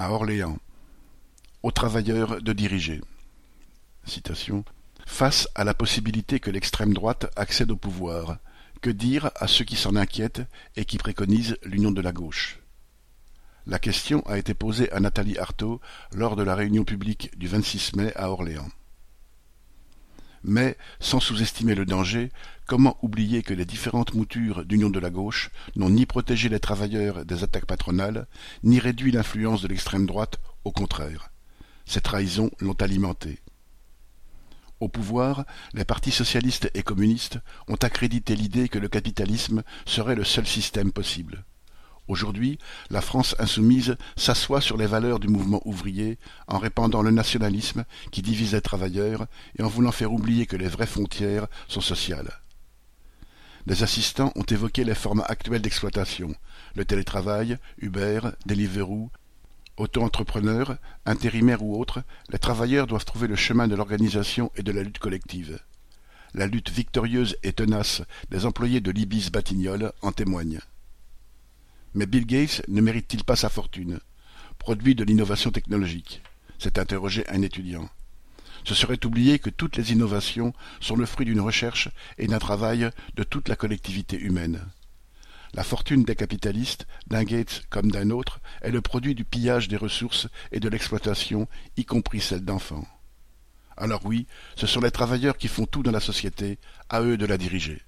à Orléans, aux travailleurs de diriger. Face à la possibilité que l'extrême droite accède au pouvoir, que dire à ceux qui s'en inquiètent et qui préconisent l'union de la gauche? La question a été posée à Nathalie Arthaud lors de la réunion publique du 26 mai à Orléans. Mais, sans sous-estimer le danger, comment oublier que les différentes moutures d'union de la gauche n'ont ni protégé les travailleurs des attaques patronales, ni réduit l'influence de l'extrême droite, au contraire? Ces trahisons l'ont alimentée. Au pouvoir, les partis socialistes et communistes ont accrédité l'idée que le capitalisme serait le seul système possible. Aujourd'hui, la France insoumise s'assoit sur les valeurs du mouvement ouvrier en répandant le nationalisme qui divise les travailleurs et en voulant faire oublier que les vraies frontières sont sociales. Des assistants ont évoqué les formes actuelles d'exploitation, le télétravail, Uber, Deliveroo, auto-entrepreneurs, intérimaires ou autres, les travailleurs doivent trouver le chemin de l'organisation et de la lutte collective. La lutte victorieuse et tenace des employés de l'Ibis Batignolles en témoigne. Mais Bill Gates ne mérite-t-il pas sa fortune? Produit de l'innovation technologique s'est interrogé un étudiant. Ce serait oublier que toutes les innovations sont le fruit d'une recherche et d'un travail de toute la collectivité humaine. La fortune des capitalistes, d'un Gates comme d'un autre, est le produit du pillage des ressources et de l'exploitation, y compris celle d'enfants. Alors oui, ce sont les travailleurs qui font tout dans la société, à eux de la diriger.